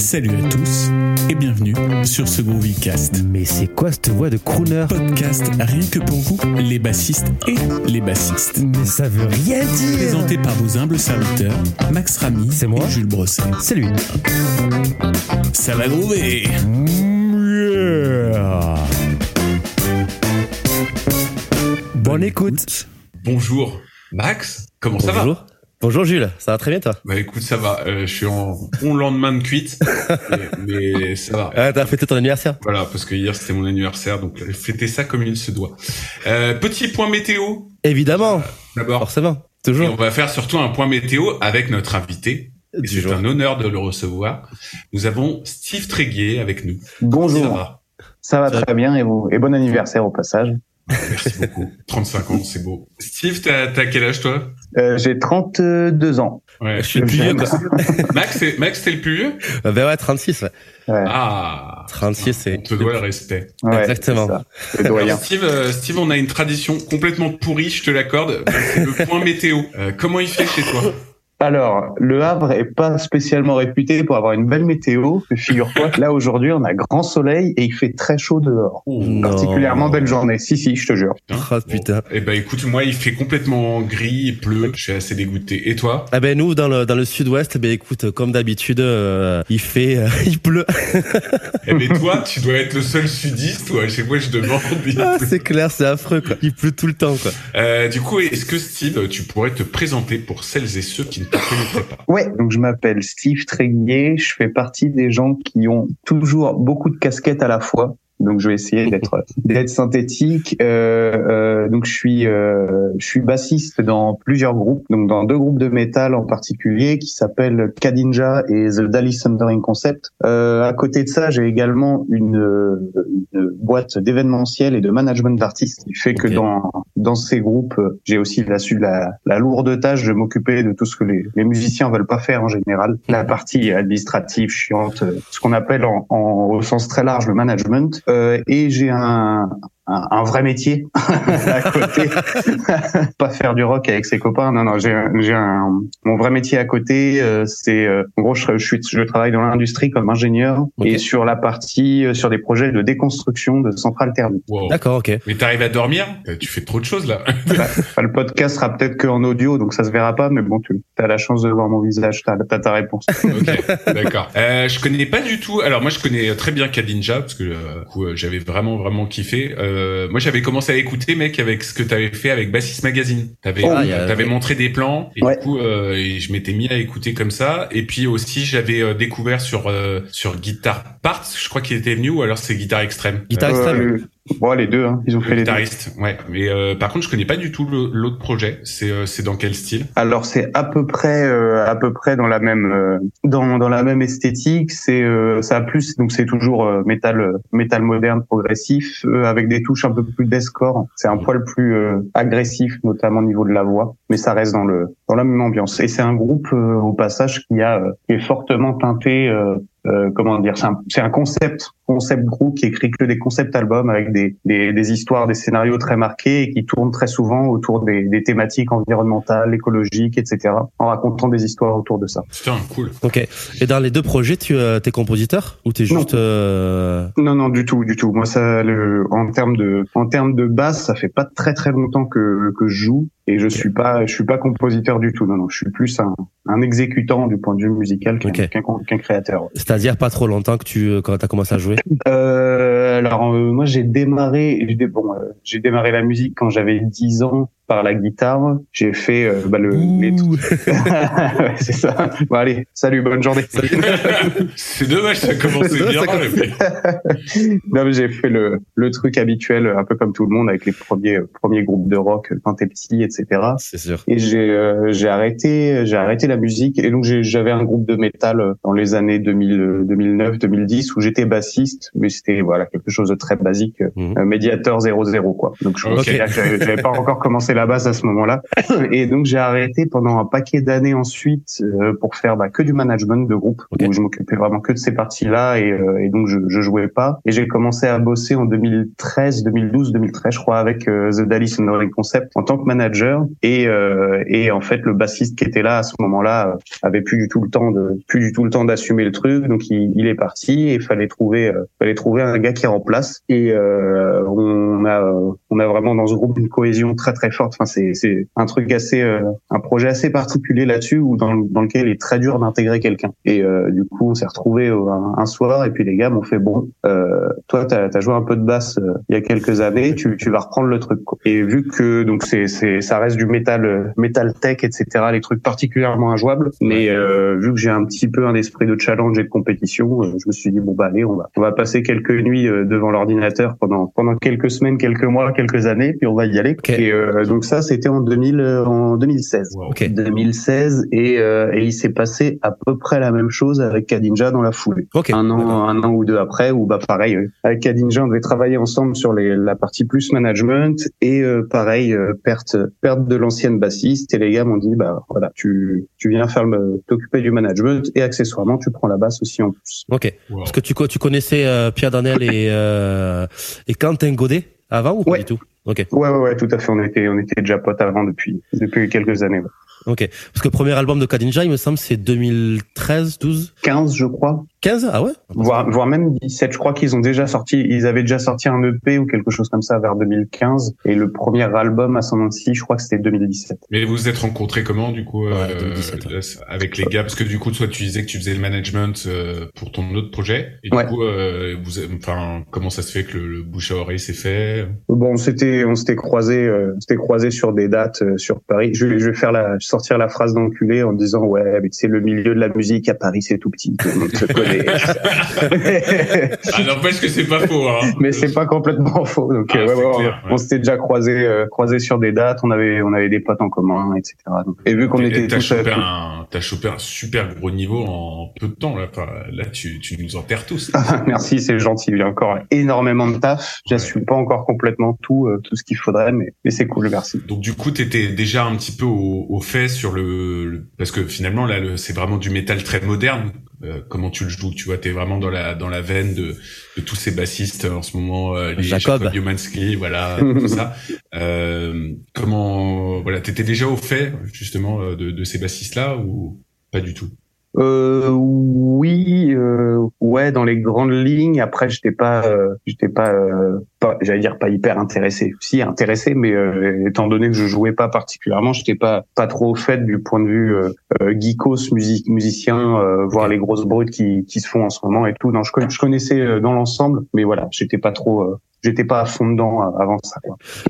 Salut à tous et bienvenue sur ce Groovycast. Mais c'est quoi cette voix de crooner? Podcast rien que pour vous, les bassistes et les bassistes. Mais ça veut rien dire Présenté par vos humbles serviteurs, Max Ramy C'est moi? et Jules Brosset. C'est lui. Ça va groover Yeah. Bonne écoute. Bonjour Max, comment ça va? Bonjour. Bonjour Jules, ça va très bien toi? Bah écoute, ça va. Euh, je suis en bon lendemain de cuite, mais, mais ça va. Ah, t'as fêté ton anniversaire? Voilà, parce que hier c'était mon anniversaire, donc euh, fêtez ça comme il se doit. Euh, petit point météo Évidemment, d'abord. forcément, Et on toujours. va faire surtout un point météo avec notre invité. C'est un honneur de le recevoir. Nous avons Steve Tréguier avec nous. Ça Bonjour, va? Ça va très bien et vous? Et bon anniversaire au passage. Merci beaucoup. 35 ans, c'est beau. Steve, t'as quel âge toi? Euh, J'ai 32 ans. Ouais. Je suis le plus vieux. Max, c'est- Max, t'es le plus vieux? Euh, Ben ouais, 36, ouais. Ouais, Ah 36, c'est... On te doit le respect. ouais, Exactement. Alors Steve, euh, Steve, on a une tradition complètement pourrie, je te l'accorde. C'est le point météo. Euh, comment il fait chez toi? Alors, le Havre est pas spécialement réputé pour avoir une belle météo. Figure-toi que là aujourd'hui on a grand soleil et il fait très chaud dehors. Non. Particulièrement belle journée. Si si, je te jure. Oh putain. Eh ben écoute, moi il fait complètement gris, il pleut, je suis assez dégoûté. Et toi? Ah ben nous dans le dans le sud-ouest, ben écoute, comme d'habitude, euh, il fait, euh, il pleut. Eh ben toi, tu dois être le seul sudiste, toi. Chez moi, je demande. Ah, c'est clair, c'est affreux quoi. Il pleut tout le temps quoi. Euh, du coup, est-ce que Steve, tu pourrais te présenter pour celles et ceux qui ne Ouais, donc je m'appelle Steve Tréguier. Je fais partie des gens qui ont toujours beaucoup de casquettes à la fois. Donc je vais essayer d'être d'être synthétique. Euh, euh, donc je suis euh, je suis bassiste dans plusieurs groupes, donc dans deux groupes de métal en particulier qui s'appellent Kadinja et The Dali Thundering Concept. Euh, à côté de ça, j'ai également une, une boîte d'événementiel et de management d'artistes qui fait que dans dans ces groupes, j'ai aussi la, la, la lourde tâche de m'occuper de tout ce que les, les musiciens veulent pas faire en général. La partie administrative, chiante, ce qu'on appelle en, en- au sens très large le management. Euh, et j'ai un, un, un vrai métier à côté. pas faire du rock avec ses copains. Non, non, j'ai un- j'ai un mon vrai métier à côté. euh, c'est euh, en gros, je, je, suis, je travaille dans l'industrie comme ingénieur et sur la partie euh, sur des projets de déconstruction de centrales thermiques. Wow. D'accord, ok. Mais t'arrives à dormir Euh, Tu fais trop de choses là. Enfin, le podcast sera peut-être que en audio, donc ça se verra pas, mais bon, tu as la chance de voir mon visage, t'as as ta réponse. ok, d'accord. Euh, je connais pas du tout. Alors moi, je connais très bien Kadinja parce que euh, du coup, euh, j'avais vraiment vraiment kiffé. Euh, moi, j'avais commencé à écouter, mec, avec ce que t'avais fait avec Bassist Magazine. T'avais Oh, Ah, t'avais montré des plans et Ouais. du coup, euh, et je m'étais mis à écouter comme ça. Et puis aussi, j'avais euh, découvert sur euh, sur Guitar Parts, je crois qu'il était venu, ou alors c'est Guitar Extrême. Guitar Extrême. Bon, les deux, hein, ils ont Le fait les deux. ouais. Mais euh, par contre, je connais pas du tout l'autre projet. C'est euh, c'est dans quel style? Alors c'est à peu près euh, à peu près dans la même euh, dans dans la même esthétique. C'est euh, ça a plus donc c'est toujours euh, métal métal moderne progressif euh, avec des touches un peu plus deathcore. C'est un poil plus euh, agressif notamment au niveau de la voix, mais ça reste dans le dans la même ambiance. Et c'est un groupe euh, au passage qui a euh, qui est fortement teinté. Euh, comment dire C'est un, c'est un concept concept groupe qui écrit que des concept albums avec des, des des histoires, des scénarios très marqués et qui tournent très souvent autour des, des thématiques environnementales, écologiques, etc. En racontant des histoires autour de ça. Putain, cool. Ok. Et dans les deux projets, tu euh, t'es compositeur ou t'es juste euh... Non, non, du tout, du tout. Moi, ça, le, en termes de, en termes de basse, ça fait pas très très longtemps que que je joue et je suis pas, je suis pas compositeur du tout. Non, non, je suis plus un, un exécutant du point de vue musical qu'un créateur. c'est-à-dire pas trop longtemps que tu euh, quand t'as commencé à jouer? Euh, alors euh, moi j'ai démarré bon euh, j'ai démarré la musique quand j'avais 10 ans par la guitare j'ai fait euh, bah, le les. Ouais, c'est ça bon allez salut bonne journée c'est dommage, ça Ça bien. non mais j'ai fait le le truc habituel un peu comme tout le monde avec les premiers euh, premiers groupes de rock quand t'es petit etc C'est sûr. et j'ai euh, j'ai arrêté j'ai arrêté la musique et donc j'avais un groupe de métal dans les années 2000 euh, 2009 2010 où j'étais bassiste mais c'était voilà quelque chose de très basique Mhm. euh, médiateur 00 quoi donc je Ok. considère que j'avais j'avais pas encore commencé la la basse à ce moment-là. Et donc j'ai arrêté pendant un paquet d'années ensuite euh, pour faire bah, que du management de groupe, où je m'occupais vraiment que de ces parties-là et, euh, et donc je, je jouais pas. Et j'ai commencé à bosser en 2013, 2012, 2013, je crois, avec euh, The Dali Sonoring Concept en tant que manager. Et, et en fait, le bassiste qui était là à ce moment-là avait plus du tout le temps de plus du tout le temps d'assumer le truc, donc il, il est parti et fallait trouver fallait trouver un gars qui remplace. Et on a on a vraiment dans ce groupe une cohésion très très forte. Enfin, c'est c'est un truc assez euh, un projet assez particulier là-dessus où dans, dans lequel il est très dur d'intégrer quelqu'un. Et euh, du coup, on s'est retrouvé un, un, soir et puis les gars m'ont fait bon, euh, toi t'as as joué un peu de basse euh, il y a quelques années, tu tu vas reprendre le truc. Quoi. Et vu que donc c'est c'est ça reste du métal métal tech etc. Les trucs particulièrement injouables, mais vu que j'ai un petit peu un esprit de challenge et de compétition, je me suis dit bon bah allez on va on va passer quelques nuits devant l'ordinateur pendant pendant quelques semaines, quelques mois, quelques années, puis on va y aller. Et donc ça c'était en 2000 en 2016. 2016 et, euh, et il s'est passé à peu près la même chose avec Kadinja dans la foulée. Un an, un an ou deux après, ou bah pareil, euh, avec Kadinja on devait travailler ensemble sur les, la partie plus management et euh, pareil perte perte de l'ancienne bassiste et les gars m'ont dit bah voilà tu tu viens faire t'occuper du management et accessoirement tu prends la basse aussi en plus. Ok. Parce que tu tu connaissais Pierre Danel et et Quentin Godet? Avant ou pas du tout? Ok. Ouais, ouais, ouais, tout à fait. On était, on était déjà potes avant depuis, depuis quelques années. Ok. Parce que le premier album de Kadinja, il me semble, c'est 2013, 12 15, je crois. 15 Ah ouais? Voire, voire même 17. Je crois qu'ils ont déjà sorti, ils avaient déjà sorti un EP ou quelque chose comme ça vers 2015. Et le premier album à son nom je crois que c'était 2017. Mais vous vous êtes rencontrés comment, du coup, euh, avec les gars? Parce que du coup, toi, tu disais que tu faisais le management euh, pour ton autre projet. Et du coup, euh, vous, enfin, comment ça se fait que le, bouche à oreille s'est fait? Bon, on s'était, on s'était croisé, euh, s'était croisé sur des dates euh, sur Paris. Je, je vais faire la, sortir la phrase d'enculé en disant ouais, c'est le milieu de la musique à Paris, c'est tout petit, le connaît. ah, n'empêche que c'est pas faux. Hein. Mais c'est pas complètement faux. Donc, ah, euh, ouais, on, s'était déjà croisé, euh, croisé sur des dates. On avait, on avait des potes en commun, etc. Donc, et vu qu'on était tous, chopé un, t'as chopé un super gros niveau en peu de temps là. là, tu, tu nous enterres tous. merci, c'est gentil. Il y a encore énormément de taf. J'assume pas encore complètement tout, euh, tout ce qu'il faudrait, mais, mais c'est cool, merci. Donc du coup, t'étais déjà un petit peu au, au fait sur le, parce que finalement là, c'est vraiment du métal très moderne euh, comment tu le joues tu vois t'es vraiment dans la dans la veine de, de tous ces bassistes en ce moment euh, les Jacob, Jacob voilà tout ça. Euh, comment voilà t'étais déjà au fait justement euh, de, de ces bassistes là ou pas du tout? Euh, oui, euh, ouais, dans les grandes lignes. Après, j'étais pas, euh, j'étais pas, euh, pas j'allais dire pas hyper intéressé. Si intéressé, mais euh, étant donné que je jouais pas particulièrement, j'étais pas pas trop au fait du point de vue geekos, musique, musicien, voir les grosses brutes qui qui se font en ce moment et tout. Non, je, je connaissais dans l'ensemble, mais voilà, j'étais pas trop j'étais pas à fond dedans euh, avant ça.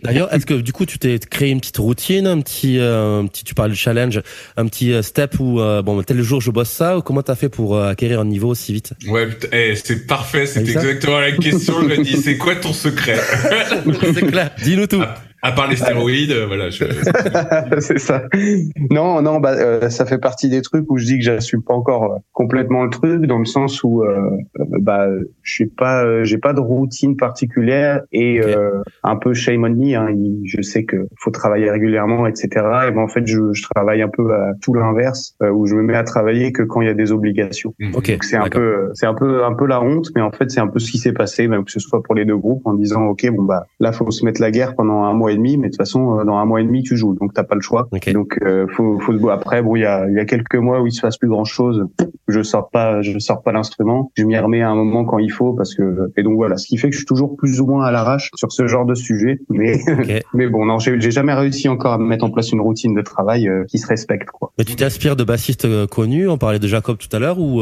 D'ailleurs, est-ce que du coup tu t'es créé une petite routine, un petit, euh, un petit, tu parles de challenge, un petit euh, step où bon tel jour je bosse ça ou comment t'as fait pour acquérir un niveau aussi vite? Ouais, eh, c'est parfait, c'est exactement la question. je me dis, c'est quoi ton secret? C'est clair. Dis-nous tout. Ah, à part les stéroïdes, voilà. Je... c'est ça. Non, non, bah euh, ça fait partie des trucs où je dis que j'assume pas encore euh, complètement le truc, dans le sens où euh, bah je suis pas, j'ai pas de routine particulière et un peu shame on me. Hein, je sais que faut travailler régulièrement, etc. Et ben en fait, je, je travaille un peu à tout l'inverse, où je me mets à travailler que quand il y a des obligations. Mmh. Donc c'est un peu, c'est un peu, un peu la honte, mais en fait c'est un peu ce qui s'est passé, même que ce soit pour les deux groupes, en disant ok bon bah là faut se mettre la guerre pendant un mois et demi, mais de toute façon, euh, dans un mois et demi, tu joues, donc t'as pas le choix. Donc, euh, faut, faut se Après, bon, il y a, y a quelques mois où il se passe plus grand chose. Je sors pas, je sors pas l'instrument. Je m'y remets à un moment quand il faut, parce que et donc voilà, ce qui fait que je suis toujours plus ou moins à l'arrache sur ce genre de sujet. Mais mais bon, non, j'ai jamais réussi encore à mettre en place une routine de travail euh, qui se respecte, quoi. Mais tu t'inspires de bassistes connus. On parlait de Jacob tout à l'heure, ou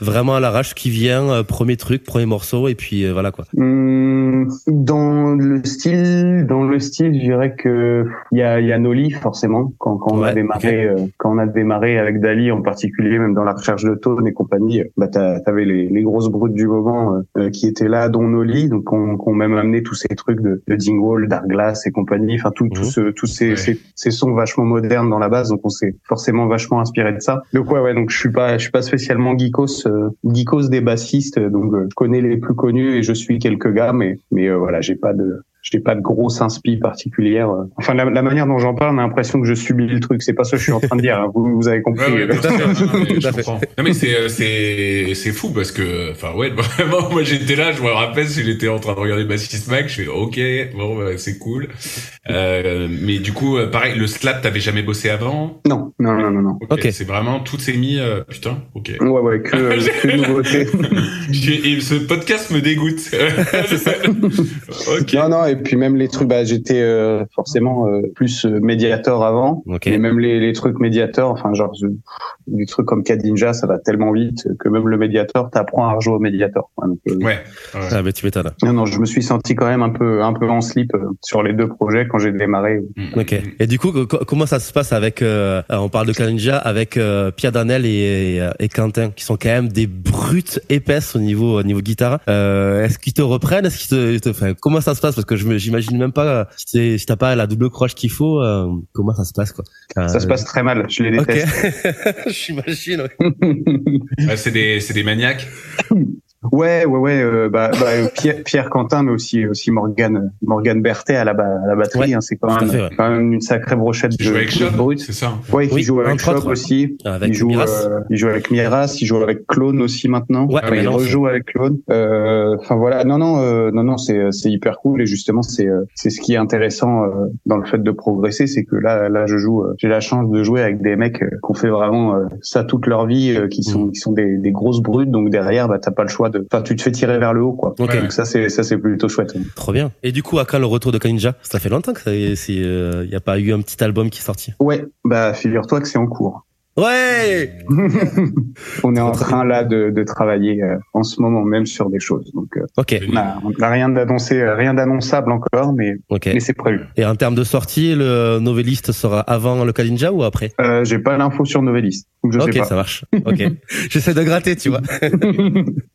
vraiment à l'arrache qui vient, premier truc, premier morceau, et puis voilà quoi. Hum, dans le style, dans le style, je dirais que il y a, y a Noli forcément quand, quand on a démarré euh, quand on a démarré avec Dali en particulier même dans la recherche de tone et compagnie bah t'avais les, les grosses brutes du moment euh, euh, qui étaient là dont Noli donc on, qu'on même amené tous ces trucs de, de Dingwall, Darkglass et compagnie enfin tout, tout mhm. ce, tous ces, ces, sons vachement modernes dans la base donc on s'est forcément vachement inspiré de ça. Donc ouais ouais donc je suis pas je suis pas spécialement geekos geekos des bassistes donc je connais les plus connus et je suis quelques gars mais mais voilà j'ai pas de j'ai pas de grosse inspi particulière. Enfin, la, la manière dont j'en parle, on a l'impression que je subis le truc. C'est pas ça que je suis en train de dire. hein. Vous, vous avez compris. Ouais, ouais, tout à fait. Non, mais je comprends. Non, c'est euh, c'est c'est fou parce que enfin ouais vraiment moi j'étais là je me rappelle si j'étais en train de regarder Bassist Mag je fais ok bon bah, c'est cool euh, mais du coup euh, pareil le slap t'avais jamais bossé avant? Non, non, non, non, non. Ok. c'est vraiment tout s'est mis euh, putain ok Ouais, ouais, que, euh, que nouveauté. Et ce podcast me dégoûte ok Non, non, et puis même les trucs, bah, j'étais euh, forcément euh, plus euh, médiator avant. Et même les, les trucs médiateurs, enfin genre je- des trucs comme Kadinja, ça va tellement vite que même le médiateur t'apprend à rejouer au médiator. quoi. Donc, euh, ouais, ouais. Ah, mais tu m'étonnes. non, non, je me suis senti quand même un peu un peu en slip euh, sur les deux projets quand j'ai démarré. Mm, Ok. Et du coup, co- comment ça se passe avec euh, On parle de Kalinja avec euh, Pierre Danel et, et, et Quentin, qui sont quand même des brutes épaisses au niveau au niveau guitare. Euh, Est-ce qu'ils te reprennent? Est-ce qu'ils te, te- enfin, comment ça se passe? Parce que je me- j'imagine même pas euh, si t'as pas la double croche qu'il faut. euh, comment ça se passe quoi? Ça Euh, se passe très mal, je les déteste. j'imagine. ouais. Ouais, c'est des c'est des maniaques Ouais, ouais, ouais. euh, bah, bah, euh, Pierre, Pierre Quentin, mais aussi aussi Morgane Morgane Berthet à la, à la batterie. Ouais, hein, c'est quand quand même une sacrée brochette de, avec de Shop brut. c'est ça Ouais, il Oui, joue avec Shop aussi. Avec il joue, Miras. euh, il joue avec Miras, il joue avec Clone aussi maintenant. Ouais, Enfin, ouais, il rejoue avec Clone. Euh, Enfin voilà, non, non, euh, non, non, c'est c'est hyper cool et justement c'est c'est ce qui est intéressant euh, dans le fait de progresser, c'est que là là je joue, euh, j'ai la chance de jouer avec des mecs qui ont fait vraiment euh, ça toute leur vie, euh, qui sont Mm. qui sont des, des grosses brutes, donc derrière bah t'as pas le choix de, enfin tu te fais tirer vers le haut quoi. Donc ça c'est ça c'est plutôt chouette. Trop bien. Et du coup, à quand le retour de Kalinja Ça fait longtemps que ça y est, c'est, euh, a pas eu un petit album qui est sorti? Ouais, bah figure-toi que c'est en cours. Ouais. On est en train là de, de travailler euh, en ce moment même sur des choses. Donc euh, Ok. on a, on a rien d'annoncé, rien d'annonçable encore, mais mais c'est prévu. Et en termes de sortie, le novelliste sera avant le Kalinja ou après? Euh, j'ai pas l'info sur Novelist, donc je Ok, sais ça marche. Ok. J'essaie de gratter, tu vois.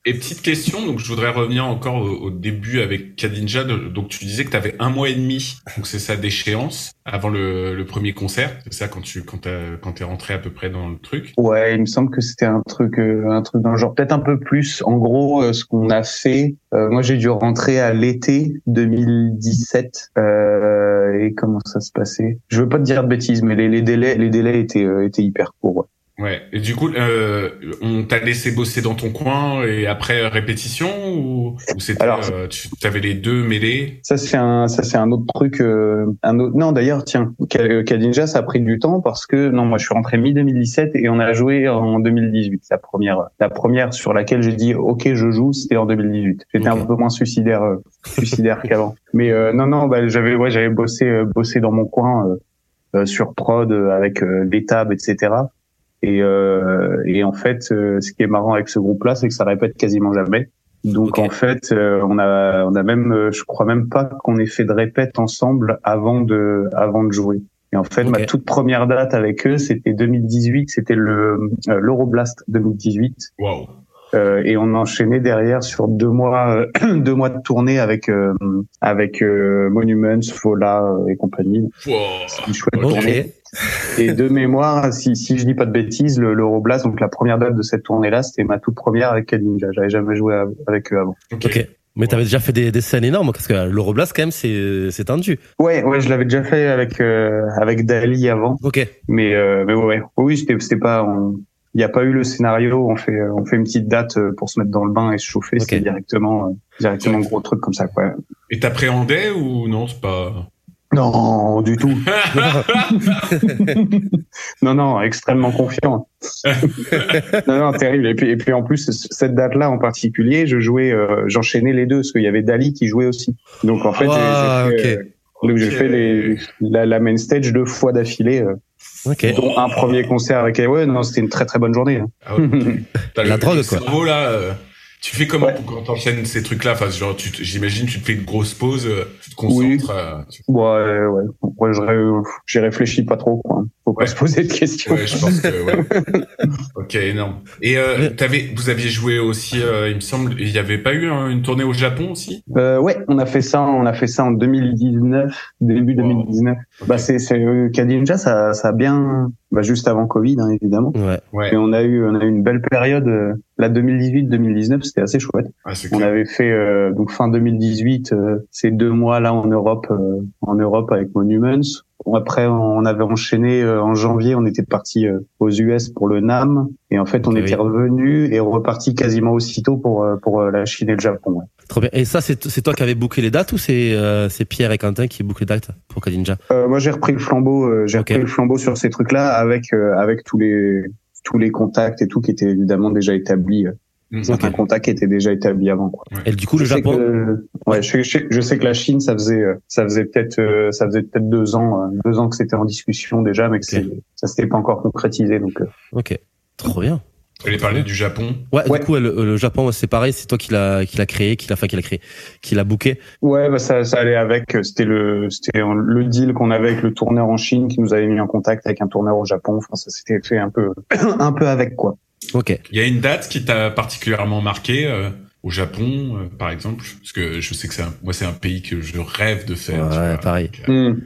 Et petite question, donc je voudrais revenir encore au, au début avec Kadinja. de- donc tu disais que tu avais un mois et demi, donc c'est ça d'échéance avant le, le premier concert. C'est ça quand tu quand t'as- quand t'es rentré à peu près dans ouais, il me semble que c'était un truc, euh, un truc dans le genre, peut-être un peu plus. En gros, euh, ce qu'on a fait, euh, moi j'ai dû rentrer à l'été 2017. Euh, et comment ça se passait? Je veux pas te dire de bêtises, mais les, délais, les délais étaient, étaient hyper courts. Ouais. Et du coup, euh, on t'a laissé bosser dans ton coin et après euh, répétition ou, ou c'était Alors, euh, tu avais les deux mêlés? Ça c'est un, ça c'est un autre truc, euh, un autre. Non d'ailleurs, tiens, Ka- Kadinja ça a pris du temps parce que non, moi je suis rentré mi 2017 et on a joué en 2018. La première, la première sur laquelle j'ai dit ok je joue, c'était en 2018. J'étais un peu moins suicidaire, euh, suicidaire qu'avant. Mais euh, non non, bah, j'avais ouais j'avais bossé, euh, bossé dans mon coin euh, euh, sur prod euh, avec euh, les tables etc. Et, euh, et en fait, euh, ce qui est marrant avec ce groupe-là, c'est que ça répète quasiment jamais. Donc en fait, euh, on a, on a même, euh, je crois même pas qu'on ait fait de répète ensemble avant de, avant de jouer. Et en fait, ma toute première date avec eux, c'était 2018, c'était le euh, l'Euroblast 2018. Waouh. Euh, et on enchaînait derrière sur deux mois, euh, deux mois de tournée avec euh, avec euh, Monuments, Fola euh, et compagnie. Wow. C'est une chouette Ok. tournée. Et de mémoire, si, si je dis pas de bêtises, le- l'Euroblast, donc la première date de cette tournée-là, c'était ma toute première avec Kadinja. J'avais jamais joué avec eux avant. Ok. Ok. Mais t'avais déjà fait des, des scènes énormes parce que l'Euroblast quand même c'est c'est tendu. Ouais, ouais, je l'avais déjà fait avec euh, avec Dali avant, Ok. mais euh, mais ouais, ouais. oui, c'était c'était pas, on- il n'y a pas eu le scénario. On fait on fait une petite date euh, pour se mettre dans le bain et se chauffer. Ok. C'est directement euh, directement gros truc comme ça, quoi. Et t'appréhendais ou non C'est pas. Non, du tout. non, non, extrêmement confiant. non, non, terrible. Et puis, et puis en plus, cette date-là en particulier, je jouais, euh, j'enchaînais les deux parce qu'il y avait Dali qui jouait aussi. Donc en fait, j'ai- j'ai fait, euh, les, la, la main stage deux fois d'affilée, euh, Ok. dont un premier concert avec. Ouais, non, c'était une très très bonne journée. hein. Ah ouais. T'as La le- drogue, quoi. cerveau, là. euh, Tu fais comment Ouais. pour quand t'enchaînes ces trucs-là? Enfin, genre, j'imagine, tu te fais une grosse pause, euh, tu te concentres. euh, tu- Ouais, ouais, ouais, je j'y réfléchis pas trop. Quoi. Faut pas se poser de questions. Ouais, je pense que ouais. ok, énorme. Et euh, avais, vous aviez joué aussi, euh, il me semble, il y avait pas eu une tournée au Japon aussi? Euh, Ouais, on a fait ça, on a fait ça en 2019, début 2019. Bah c'est, c'est euh, Kadinja, ça, ça a bien, bah juste avant Covid hein, évidemment. Ouais. ouais. Et on a eu, on a eu une belle période. Euh, la 2018-2019, c'était assez chouette. Ah, on avait fait euh, donc fin 2018, ces deux mois là en Europe, en Europe avec Après, on avait enchaîné en janvier, on était parti aux US pour le NAM, et en fait, on était revenu et reparti quasiment aussitôt pour pour la Chine et le Japon. Ouais. Trop bien. Et ça, c'est toi qui avais bouclé les dates ou c'est euh, Pierre et Quentin qui bouclent les dates pour Kadinja euh, Moi, j'ai repris le flambeau. Euh, j'ai repris le flambeau sur ces trucs-là avec euh, avec tous les tous les contacts et tout qui étaient évidemment déjà établis. Mmh, Certains okay. contacts étaient déjà établis avant. Quoi. Et du coup, le je Japon. Que, ouais, je, je, je, sais que la Chine, ça faisait ça faisait peut-être ça faisait peut-être deux ans deux ans que c'était en discussion déjà, mais que okay. ça s'était pas encore concrétisé. Donc. Ok. Trop bien. Tu allais parler du Japon. Ouais, ouais. du coup, le, le Japon, c'est pareil, c'est toi qui l'a, qui l'a créé, qui l'a, enfin, qui l'a créé, qui l'a booké. Ouais, bah, ça, ça allait avec. C'était le, c'était le deal qu'on avait avec le tourneur en Chine qui nous avait mis en contact avec un tourneur au Japon. Enfin, ça s'était fait un peu, un peu avec, quoi. Ok. Il y a une date qui t'a particulièrement marqué, euh, au Japon, euh, par exemple, parce que je sais que c'est un, moi, c'est un pays que je rêve de faire. Ouais, pareil. donc, euh, Hmm.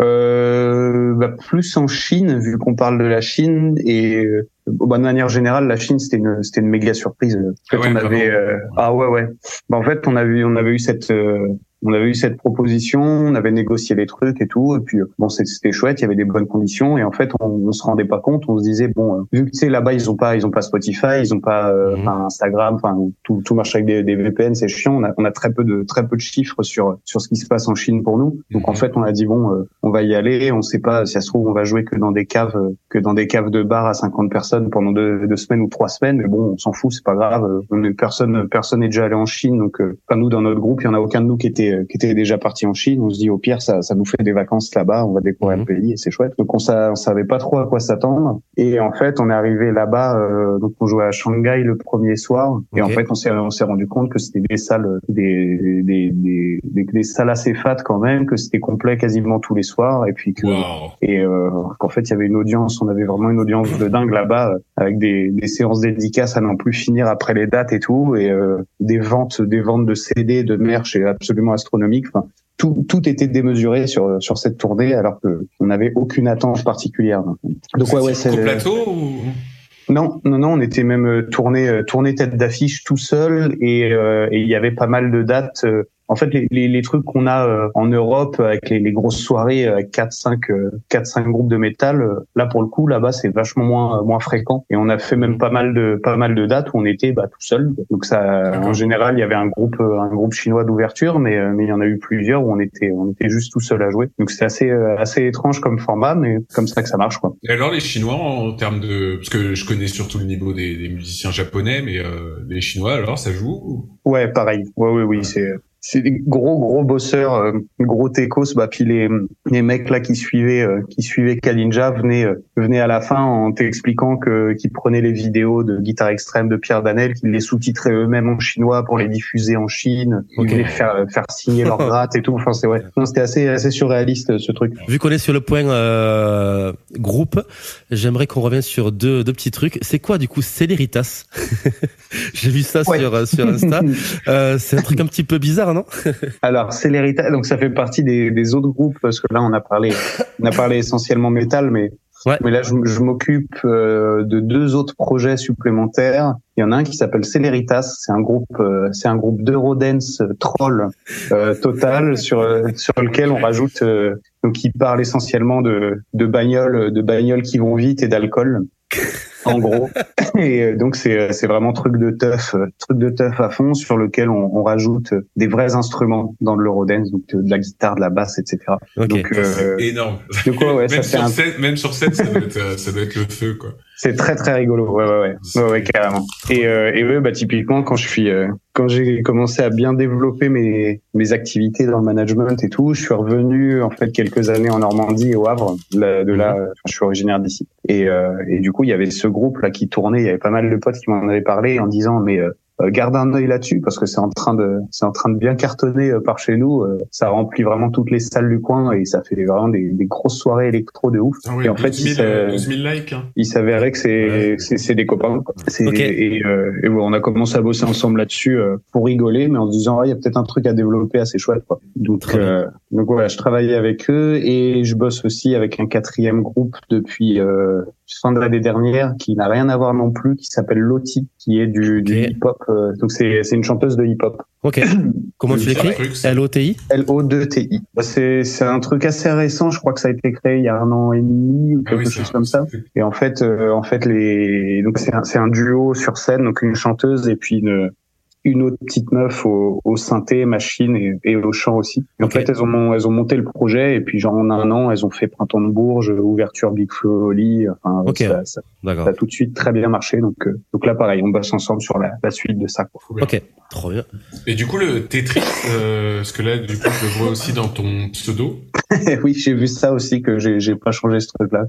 Euh, bah, plus en Chine, vu qu'on parle de la Chine et euh, bah, de manière générale, la Chine c'était une c'était une méga surprise. En fait, Ah ouais, on avait euh, ah ouais ouais. Bah, en fait, on avait on avait eu cette euh, on avait eu cette proposition, on avait négocié les trucs et tout, et puis euh, bon c'était chouette, il y avait des bonnes conditions, et en fait on, on se rendait pas compte, on se disait bon euh, vu que tu sais là-bas ils ont pas ils ont pas Spotify, ils ont pas euh, Mhm. Instagram, enfin tout tout marche avec des, des VPN, c'est chiant, on a on a très peu de très peu de chiffres sur sur ce qui se passe en Chine pour nous, donc Mhm. en fait on a dit bon euh, on va y aller, on sait pas si ça se trouve on va jouer que dans des caves que dans des caves de bar à 50 personnes pendant deux, deux semaines ou trois semaines, mais bon on s'en fout, c'est pas grave, on est personne personne n'est déjà allé en Chine, donc euh, enfin nous dans notre groupe il y en a aucun de nous qui était euh, qui était déjà parti en Chine, on se dit au pire ça ça nous fait des vacances là-bas, on va découvrir Mhm. le pays et c'est chouette, donc on, on savait pas trop à quoi s'attendre. Et en fait on est arrivé là-bas, euh, donc on jouait à Shanghai le premier soir. Et en fait on s'est on s'est rendu compte que c'était des salles des des, des des des salles assez fat quand même, que c'était complet quasiment tous les soirs. Et puis que Wow. et euh, qu'en fait il y avait une audience, on avait vraiment une audience de dingue là-bas euh, avec des, des séances dédicaces à n'en plus finir après les dates et tout. Et euh, des ventes des ventes de CD, de merch et absolument astronomiques. Enfin, tout, tout était démesuré sur sur cette tournée alors que on n'avait aucune attente particulière. Donc ouais ouais c'est Au plateau ou... non, non, non, on était même euh, tourné, euh, tourné tête d'affiche tout seul et euh, et il y avait pas mal de dates. euh, en fait, les, les, les trucs qu'on a euh, en Europe avec les, les grosses soirées, euh, 4 5 euh, quatre cinq groupes de métal, euh, là pour le coup, là-bas c'est vachement moins euh, moins fréquent et on a fait même pas mal de pas mal de dates où on était bah, tout seul. Donc ça, en général, il y avait un groupe euh, un groupe chinois d'ouverture, mais mais il y en a eu plusieurs où on était on était juste tout seul à jouer. Donc c'est assez assez étrange comme format, mais comme ça que ça marche quoi. Et alors les Chinois en termes de... Parce que je connais surtout le niveau des, des musiciens japonais, mais euh, les Chinois alors ça joue ou... Ouais, pareil. Ouais, ouais, oui, c'est c'est des gros gros bosseurs, euh, gros techos. Bah puis les les mecs là qui suivaient euh, qui suivaient Kalinja venaient euh, venaient à la fin en t'expliquant que qu'ils prenaient les vidéos de guitare extrême de Pierre Danel, qu'ils les sous-titraient eux-mêmes en chinois pour les diffuser en Chine, ils Ok. venaient faire faire signer leur gratte et tout. Enfin c'est ouais. Non, c'était assez assez surréaliste ce truc. Vu qu'on est sur le point euh, groupe, j'aimerais qu'on revienne sur deux, deux petits trucs. C'est quoi du coup Céléritas J'ai vu ça Ouais. sur sur Insta. C'est un truc un petit peu bizarre, non Alors, Célérita, donc ça fait partie des, des autres groupes parce que là on a parlé, on a parlé essentiellement métal, mais Ouais. mais là je, je m'occupe euh, de deux autres projets supplémentaires. Il y en a un qui s'appelle Celeritas, c'est un groupe, euh, c'est un groupe d'eurodance euh, troll euh, total sur sur lequel on rajoute euh, donc qui parle essentiellement de de bagnoles, de bagnoles qui vont vite et d'alcool. En gros, et euh, donc c'est c'est vraiment truc de teuf, euh, truc de teuf à fond sur lequel on, on rajoute des vrais instruments dans de l'eurodance, donc de, la guitare, de la basse, etc. Donc euh, C'est énorme. de quoi ouais, ça même, fait sur un scène, même sur scène, ça doit, être, euh, ça doit être le feu, quoi. C'est très très rigolo, ouais ouais ouais, ouais, ouais carrément. Et euh, et ouais, bah typiquement quand je suis euh, quand j'ai commencé à bien développer mes mes activités dans le management et tout, je suis revenu en fait quelques années en Normandie au Havre, là- de là, euh, je suis originaire d'ici. Et euh, et du coup il y avait ce groupe là qui tournait, il y avait pas mal de potes qui m'en avaient parlé en disant mais euh, garde un œil là-dessus parce que c'est en train de c'est en train de bien cartonner par chez nous. ça remplit vraiment toutes les salles du coin et ça fait vraiment des, des grosses soirées électro de ouf. Ah oui, et en 12 000, fait, 000 likes. Hein. Il s'avérait que c'est c'est des copains. Et, et on a commencé à bosser ensemble là-dessus pour rigoler, mais en se disant ah, il y a peut-être un truc à développer assez chouette. Quoi. Donc donc voilà, je travaillais avec eux et je bosse aussi avec un quatrième groupe depuis euh, fin de l'année dernière qui n'a rien à voir non plus, qui s'appelle Loti, qui est du, du hip-hop. Euh, donc c'est c'est une chanteuse de hip-hop. Ok. Comment tu l'écris? L-O-T-I L-O-2-T-I. Bah, c'est c'est un truc assez récent. Je crois que ça a été créé il y a un an et demi ou ah quelque chose comme ça. Et en fait, euh, en fait les donc c'est un, c'est un duo sur scène, donc une chanteuse et puis une une autre petite meuf au, au synthé, machine et, et, au chant aussi. en fait, elles ont, elles ont monté le projet et puis genre en un an, elles ont fait Printemps de Bourges, ouverture Big Folly. Enfin, ça, ça, ça, a tout de suite très bien marché. Donc, euh, donc là, pareil, on bosse ensemble sur la, la suite de ça. Quoi. Ok, trop bien. Et du coup, le Tetris, euh, parce que là, du coup, je le vois aussi dans ton pseudo. oui, j'ai vu ça aussi que j'ai pas changé ce truc-là.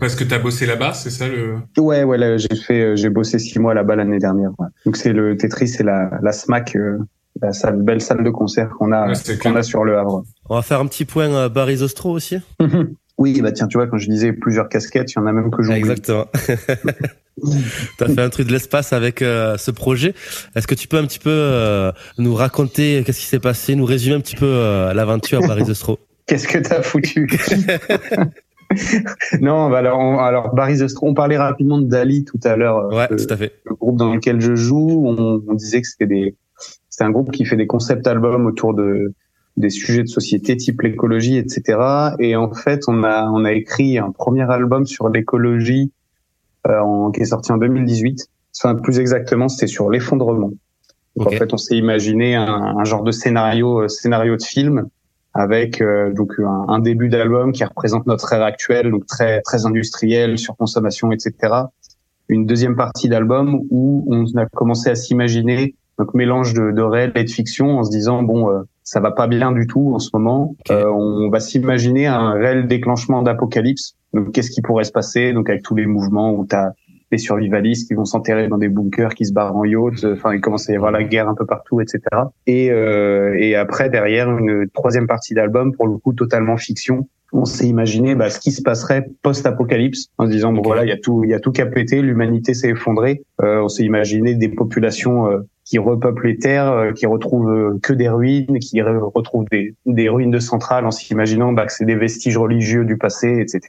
Parce que tu as bossé là-bas, c'est ça le Ouais, ouais, j'ai fait, euh, j'ai bossé six mois là-bas l'année dernière. Ouais. Donc c'est le Tetris, c'est la, la SMAC, euh, la salle, belle salle de concert qu'on a, qu'on a sur le Havre. On va faire un petit point à Barry Zostro aussi. oui, bah tiens, tu vois, quand je disais plusieurs casquettes, il y en a même que j'oublie. Exactement. tu as fait un truc de l'espace avec euh, ce projet. Est-ce que tu peux un petit peu nous raconter qu'est-ce qui s'est passé, nous résumer un petit peu l'aventure à Barry Zostro Qu'est-ce que t'as foutu? non, bah alors, on, alors Barry on parlait rapidement de Dali tout à l'heure. Ouais, tout à fait. Le groupe dans lequel je joue, on, on disait que c'était des, c'est un groupe qui fait des concept albums autour de des sujets de société type l'écologie, etc. Et en fait, on a on a écrit un premier album sur l'écologie euh, qui est sorti en 2018. Enfin, plus exactement, c'était sur l'effondrement. En fait, on s'est imaginé un, un, genre de scénario euh, scénario de film avec euh, donc un, un début d'album qui représente notre ère actuelle, donc très très industriel, sur consommation, etc. Une deuxième partie d'album où on a commencé à s'imaginer un mélange de, de, réel et de fiction en se disant bon euh, ça va pas bien du tout en ce moment. Euh, on va s'imaginer un réel déclenchement d'apocalypse. Donc qu'est-ce qui pourrait se passer? Donc avec tous les mouvements où tu as des survivalistes qui vont s'enterrer dans des bunkers, qui se barrent en yacht. Enfin, il commence à y avoir la guerre un peu partout, etc. Et, euh, et après, derrière, une troisième partie d'album, pour le coup, totalement fiction. On s'est imaginé bah, ce qui se passerait post-apocalypse, en se disant bon voilà, il y a tout, il y a tout qui a pété, l'humanité s'est effondrée. Euh, on s'est imaginé des populations euh, qui repeuplent les terres, euh, qui retrouvent euh, que des ruines, qui retrouvent des, des ruines de centrales en s'imaginant bah, que c'est des vestiges religieux du passé, etc.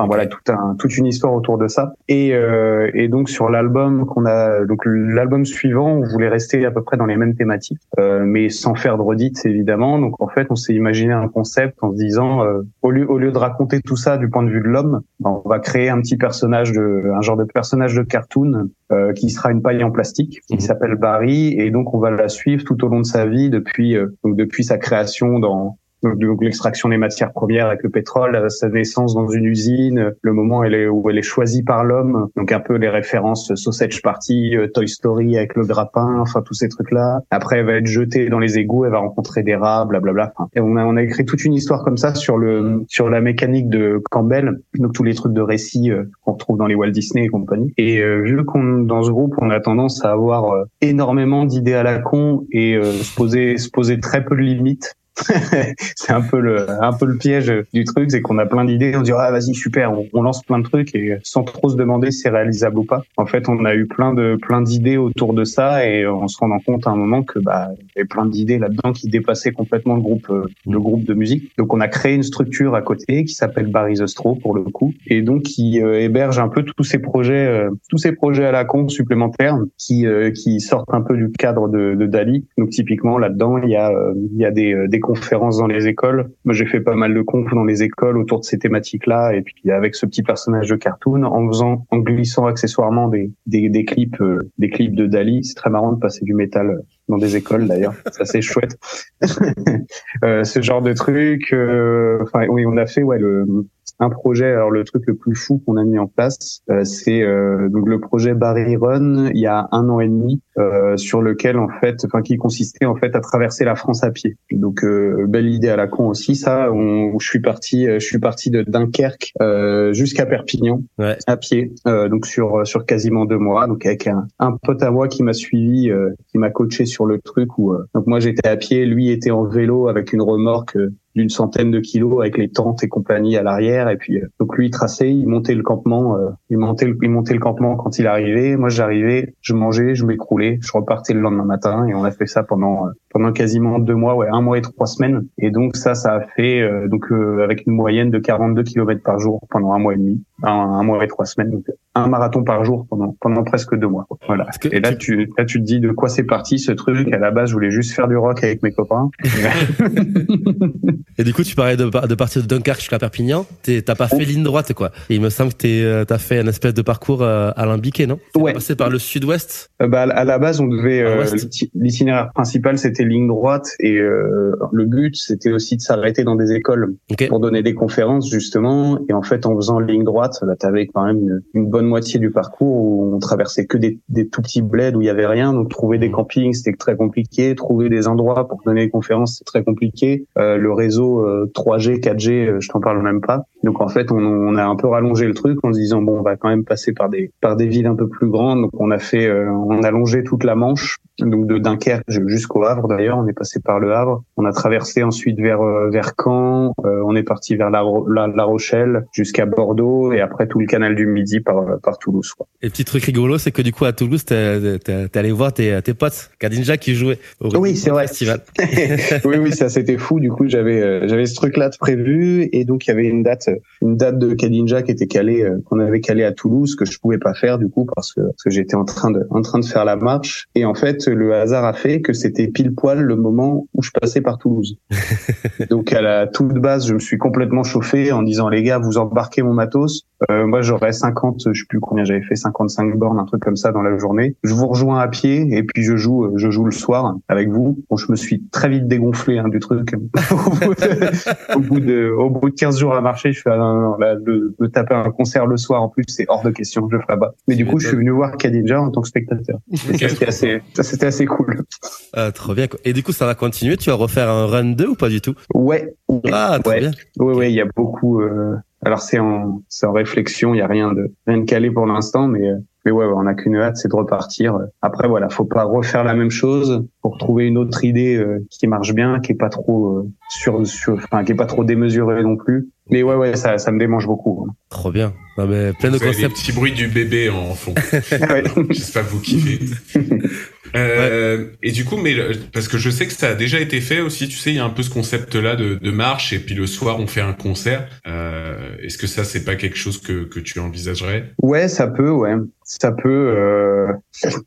Enfin voilà, tout un, toute une histoire autour de ça. Et, euh, et donc sur l'album qu'on a, donc l'album suivant, on voulait rester à peu près dans les mêmes thématiques, euh, mais sans faire de redites évidemment. Donc en fait, on s'est imaginé un concept en se disant, euh, au lieu au lieu de raconter tout ça du point de vue de l'homme, ben, on va créer un petit personnage de, un genre de personnage de cartoon euh, qui sera une paille en plastique, qui mmh. s'appelle Barry, et donc on va la suivre tout au long de sa vie depuis euh, donc depuis sa création dans donc l'extraction des matières premières avec le pétrole, sa naissance dans une usine, le moment où elle est, choisie par l'homme, donc un peu les références Sausage Party, euh, Toy Story avec le grappin, enfin tous ces trucs-là. Après, elle va être jetée dans les égouts, elle va rencontrer des rats, blablabla. Et on a, on a écrit toute une histoire comme ça sur le sur la mécanique de Campbell, donc tous les trucs de récit euh, qu'on retrouve dans les Walt Disney et compagnie. Et euh, vu qu'on dans ce groupe, on a tendance à avoir énormément d'idées à la con et se poser se poser très peu de limites c'est un peu le un peu le piège du truc, c'est qu'on a plein d'idées, on dit ah vas-y super, on, lance plein de trucs et sans trop se demander si c'est réalisable ou pas. En fait, on a eu plein de plein d'idées autour de ça et on se rendant compte à un moment que bah il y avait plein d'idées là-dedans qui dépassaient complètement le groupe euh, le groupe de musique. Donc on a créé une structure à côté qui s'appelle Barry the Straw pour le coup et donc qui euh, héberge un peu tous ces projets euh, tous ces projets à la con supplémentaires qui qui sortent un peu du cadre de, de Dali. Donc typiquement là-dedans il y a il y a des des conférences dans les écoles. Moi, j'ai fait pas mal de confs dans les écoles autour de ces thématiques-là, et puis avec ce petit personnage de cartoon, en faisant, en glissant accessoirement des des, des clips, euh, des clips de Dali. C'est très marrant de passer du métal dans des écoles d'ailleurs. Ça c'est chouette. euh, ce genre de truc. Euh, enfin oui, on a fait ouais le un projet. Alors le truc le plus fou qu'on a mis en place, euh, c'est euh, donc le projet Barry Run. Il y a un an et demi, euh, sur lequel en fait, enfin qui consistait en fait à traverser la France à pied. Donc euh, belle idée à la con aussi ça. On, je suis parti, je suis parti de Dunkerque euh, jusqu'à Perpignan Ouais. à pied, euh, donc sur sur quasiment deux mois. Donc avec un, un pote à moi qui m'a suivi, euh, qui m'a coaché sur le truc. Où euh, donc moi j'étais à pied, lui était en vélo avec une remorque euh, d'une centaine de kilos avec les tentes et compagnie à l'arrière et puis euh, donc lui il traçait il montait le campement euh, il montait le, il montait le campement quand il arrivait moi j'arrivais je mangeais je m'écroulais je repartais le lendemain matin et on a fait ça pendant euh, pendant quasiment deux mois ouais un mois et trois semaines. Et donc ça ça a fait euh, donc euh, avec une moyenne de 42 kilomètres par jour pendant un mois et demi. Un, un mois et trois semaines. Donc un marathon par jour pendant pendant presque deux mois voilà. Et là tu là tu te dis de quoi c'est parti ce truc. À la base je voulais juste faire du rock avec mes copains. Et du coup, tu parlais de, de partir de Dunkerque jusqu'à Perpignan. T'as pas fait ligne droite, quoi. Et il me semble que t'as fait un espèce de parcours euh, alambiqué, non? Ouais. passé par le sud-ouest. Bah, à la base, on devait euh, l'itinéraire principal, c'était ligne droite, et euh, le but, c'était aussi de s'arrêter dans des écoles pour donner des conférences justement. Et en fait, en faisant ligne droite, là, t'avais quand même une, une bonne moitié du parcours où on traversait que des, des tout petits bleds où il y avait rien. Donc trouver des campings, c'était très compliqué. Trouver des endroits pour donner des conférences, c'est très compliqué. Euh, le réseau euh, 3G, 4G, euh, je t'en parle même pas. Donc en fait, on, on a un peu rallongé le truc en se disant bon, on va quand même passer par des par des villes un peu plus grandes. Donc on a fait, euh, on a longé toute la Manche, donc de Dunkerque jusqu'au Havre d'ailleurs. On est passé par le Havre. On a traversé ensuite vers euh, vers Caen. Euh, on est parti vers la, la, La Rochelle jusqu'à Bordeaux et après tout le canal du Midi par euh, par Toulouse. Quoi. Et petit truc rigolo, c'est que du coup, à Toulouse, t'es, t'es, t'es allé voir tes, tes potes, Kadinja, qui jouaient au Oui, c'est vrai. festival. oui, oui, ça c'était fou. Du coup, j'avais euh, j'avais ce truc-là de prévu et donc il y avait une date une date de Kadinja qui était calée euh, qu'on avait calée à Toulouse que je pouvais pas faire du coup parce que parce que j'étais en train de en train de faire la marche et en fait le hasard a fait que c'était pile poil le moment où je passais par Toulouse. donc à la toute base, je me suis complètement chauffé en disant les gars, vous embarquez mon matos. Euh, moi, j'aurais 50, je sais plus combien j'avais fait, 55 bornes, un truc comme ça dans la journée. Je vous rejoins à pied et puis je joue, euh, je joue le soir avec vous. Bon, je me suis très vite dégonflé hein, du truc. au, bout de, au bout de, au bout de 15 jours à marcher, je fais ah, non, non, là, de taper un concert le soir en plus, c'est hors de question, je le ferai pas. Mais du coup, je suis venu voir Kadinja en tant que spectateur. Assez, c'était assez cool. Ah, trop bien. Et du coup, ça va continuer? Tu vas refaire un run 2 ou pas du tout? Ouais. Ah, trop Ouais. bien. Oui, oui, il y a beaucoup. Euh... Alors c'est en, c'est en réflexion, il y a rien de rien de calé pour l'instant, mais euh, mais ouais, ouais, on a qu'une hâte, c'est de repartir. Après voilà, faut pas refaire la même chose pour trouver une autre idée euh, qui marche bien, qui est pas trop sur, sur, enfin qui est pas trop démesurée non plus. Mais ouais, ouais, ça, ça me démange beaucoup. hein. Trop bien. Non, mais plein de avez les concepts. petits bruits du bébé en fond. Ouais. J'espère que vous kiffez. Euh, Et du coup, mais parce que je sais que ça a déjà été fait aussi, tu sais, il y a un peu ce concept-là de, de marche et puis le soir on fait un concert. Euh, Est-ce que ça c'est pas quelque chose que, que tu envisagerais? Ouais, ça peut, ouais, ça peut. euh,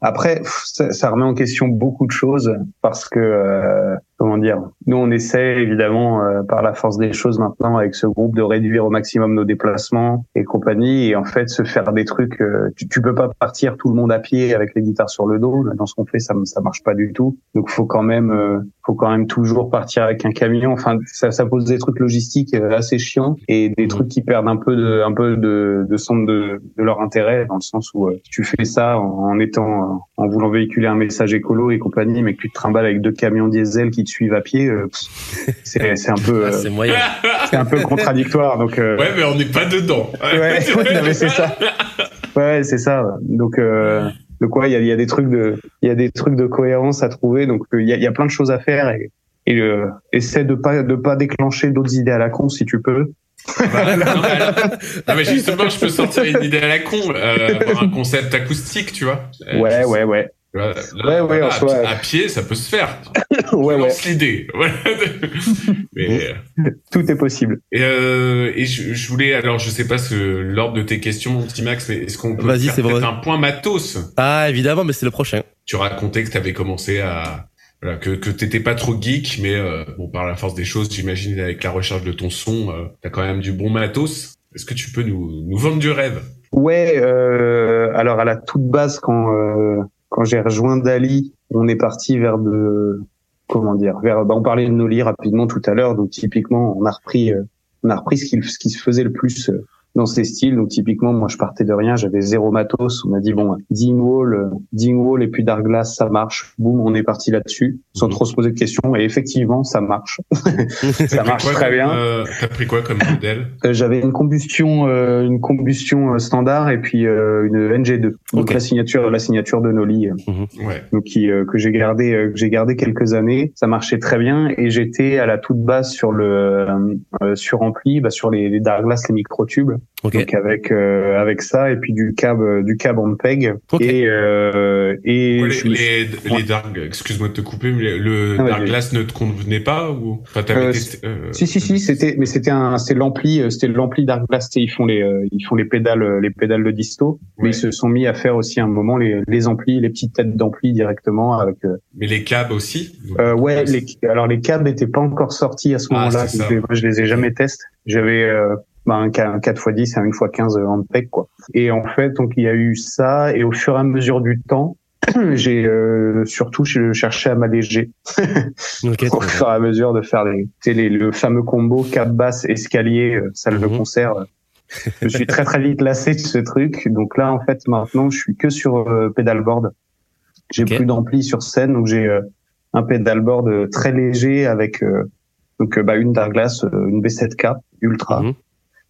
Après, ça, ça remet en question beaucoup de choses parce que euh, comment dire, nous on essaie évidemment euh, par la force des choses maintenant avec ce groupe de réduire au maximum nos déplacements et compagnie et en fait se faire des trucs. euh, tu, tu peux pas partir tout le monde à pied avec les guitares sur le dos. Dans ce qu'on fait, ça ça marche pas du tout. Donc faut quand même, euh, faut quand même toujours partir avec un camion. Enfin, ça, ça pose des trucs logistiques euh, assez chiants et des trucs qui perdent un peu de, un peu de, de centre de, de leur intérêt dans le sens où euh, tu fais ça en, en étant, en voulant véhiculer un message écolo et compagnie, mais que tu te trimbales avec deux camions diesel qui te suivent à pied, euh, c'est, un peu, Ah, euh, c'est moyen. c'est un peu contradictoire. Donc, euh, Ouais, mais on n'est pas dedans. Ouais, ouais, non, mais c'est ça. Ouais, c'est ça. Donc, euh, donc ouais, il y a, il y a des trucs de, il y a des trucs de cohérence à trouver. Donc, il y a, il y a plein de choses à faire et, et euh, essaie de pas de pas déclencher d'autres idées à la con si tu peux. Bah, non, mais alors- non, mais justement, je peux sortir une idée à la con, euh, un concept acoustique, tu vois. Euh, Ouais, ouais, ouais, là, Ouais, ouais, en à, soi, à pied, ça peut se faire. ouais, ouais. L'idée. Mais Tout est possible. et, euh, et je, je voulais alors, je sais pas ce l'ordre de tes questions, mon petit Max, mais est-ce qu'on peut Vas-y, faire c'est peut-être bon. un point matos? Ah, évidemment, mais c'est le prochain. Tu racontais que tu avais commencé à voilà, que que t'étais pas trop geek, mais euh, bon par la force des choses, j'imagine avec la recherche de ton son, euh, t'as quand même du bon matos. Est-ce que tu peux nous nous vendre du rêve? Ouais. Euh, alors à la toute base, quand euh, quand j'ai rejoint Dali, on est parti vers de comment dire, vers. Bah, on parlait de Noli rapidement tout à l'heure. Donc typiquement, on a repris, euh, on a repris ce qui ce qui se faisait le plus. euh, dans ces styles. Donc typiquement, moi je partais de rien, j'avais zéro matos. On m'a dit bon, Ding Wall, Ding Wall et puis Dark Glass, ça marche. Boum, on est parti là-dessus, sans trop se poser de questions. Et effectivement, ça marche. ça marche très bien. Euh, T'as pris quoi comme modèle? Euh, J'avais une combustion, euh, une combustion euh, standard et puis euh, une NG2. Donc la signature, la signature de Noli, euh, Ouais. donc qui euh, que j'ai gardé, euh, que j'ai gardé quelques années. Ça marchait très bien et j'étais à la toute base sur le euh, euh, sur ampli, bah, sur les, les Dark Glass, les microtubes. Ok. Donc avec euh, avec ça et puis du cab euh, du cab en peg Ok. et euh, et suis- les, les, les Dark, excuse-moi de te couper, mais le Ah, Dark. Glass ne te convenait pas ou enfin t'avais Euh, testé euh, Si si si, c'était mais c'était un c'était l'ampli euh, c'était l'ampli Dark Glass, tu sais, ils font les euh, ils font les pédales les pédales de disto, mais Ouais. ils se sont mis à faire aussi à un moment les les amplis, les petites têtes d'ampli directement avec euh, Mais les cabs aussi euh, ouais, les alors les câbles n'étaient pas encore sortis à ce Ah, moment-là, c'est je, je les ai jamais testés. J'avais euh, bah, un, ca- un 4x10 et un 1x15 en peg quoi. Et en fait, donc il y a eu ça et au fur et à mesure du temps, j'ai euh, surtout je cherchais à m'alléger Ok. au fur et à mesure de faire les, les- le fameux combo cap basse escalier euh, salle de Mhm. concert. euh. Je suis très très vite lassé de ce truc. Donc là en fait maintenant je suis que sur euh, pedalboard. J'ai plus d'ampli sur scène donc j'ai euh, un pedalboard euh, très léger avec euh, donc bah, une euh, une B7K ultra. Mhm.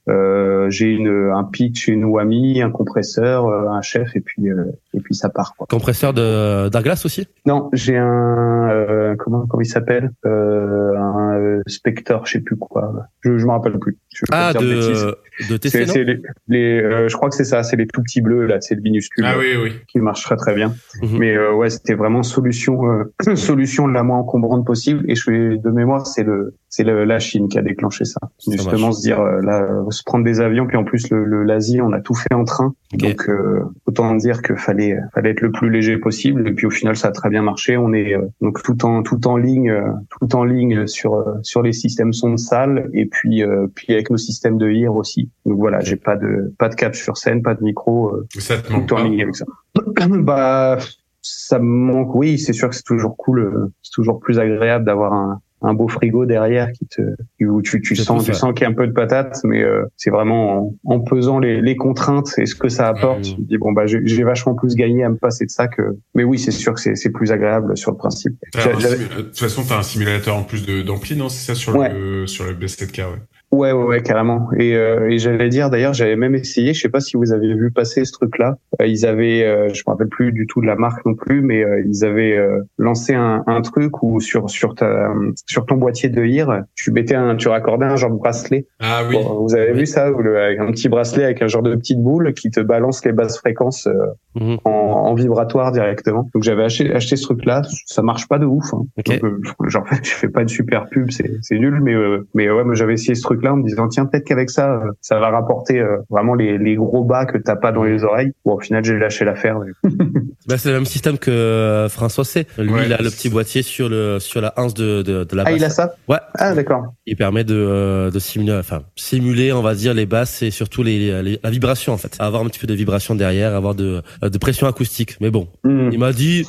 J'ai une un pitch, une Wami, un compresseur, euh, un chef et puis euh, et puis ça part quoi. Compresseur de Darglass aussi? Non, j'ai un euh, comment comment il s'appelle? Euh, un euh, Spectre, je sais plus quoi. Je je me rappelle plus. Je Ah, de bêtises. de, de TC, C'est non? les, les euh, je crois que c'est ça, c'est les tout petits bleus là, c'est le minuscule Ah oui oui. qui marche très très bien. Mhm. Mais euh, ouais, c'était vraiment solution euh, solution la moins encombrante possible. Et je fais de mémoire, c'est le c'est la Chine qui a déclenché ça. Ça Justement, marche. se dire là, se prendre des avions, puis en plus le le- l'Asie, on a tout fait en train. Ok. Donc euh, autant dire que fallait fallait être le plus léger possible. Et puis au final, ça a très bien marché. On est euh, donc tout en tout en ligne, euh, tout en ligne sur euh, sur les systèmes son de salle et puis euh, puis avec nos systèmes de IR aussi. Donc voilà, j'ai pas de pas de cap sur scène, pas de micro. euh, Ça te manque tout en pas ligne avec ça. bah, ça me manque. Oui, c'est sûr que c'est toujours cool. euh, C'est toujours plus agréable d'avoir un, un beau frigo derrière qui te, où tu, tu sens, tu sens qu'il y a un peu de patate, mais euh, c'est vraiment en, en pesant les, les contraintes et ce que ça apporte. Ouais. Tu te dis bon bah j'ai vachement plus gagné à me passer de ça que. Mais oui, c'est sûr que c'est plus agréable sur le principe. De toute façon, t'as un simulateur en plus de d'ampli, non? C'est ça sur Ouais. le sur le B7K, ouais. Ouais, ouais, ouais, carrément. Et, euh, et j'allais dire, d'ailleurs, j'avais même essayé, je sais pas si vous avez vu passer ce truc-là. Euh, ils avaient, euh, je me rappelle plus du tout de la marque non plus, mais euh, ils avaient euh, lancé un, un truc où sur sur ta sur ton boîtier de IR, tu mettais un, tu raccordais un genre de bracelet. Ah oui. Bon, vous avez Oui. vu ça, où le- avec un petit bracelet avec un genre de petite boule qui te balance les basses fréquences euh, Mhm. en, en vibratoire directement. Donc j'avais acheté, acheté ce truc-là. Ça marche pas de ouf. Hein. Ok. Donc, genre, je fais pas de super pub, c'est c'est nul, mais euh, mais ouais, moi j'avais essayé ce truc-là en me disant tiens peut-être qu'avec ça, euh, ça va rapporter euh, vraiment les, les gros bas que t'as pas dans les oreilles. Bon, au final j'ai lâché l'affaire. mais- Bah, c'est le même système que euh, François C. Lui, Ouais. il a le petit boîtier sur le sur la hanse de de, de la Ah basse. il a ça? Ouais. Ah d'accord. Il permet de de simuler, enfin simuler, on va dire les basses et surtout les, les- la vibration en fait. Avoir un petit peu de vibration derrière, avoir de de pression acoustique. Mais bon, Hmm. il m'a dit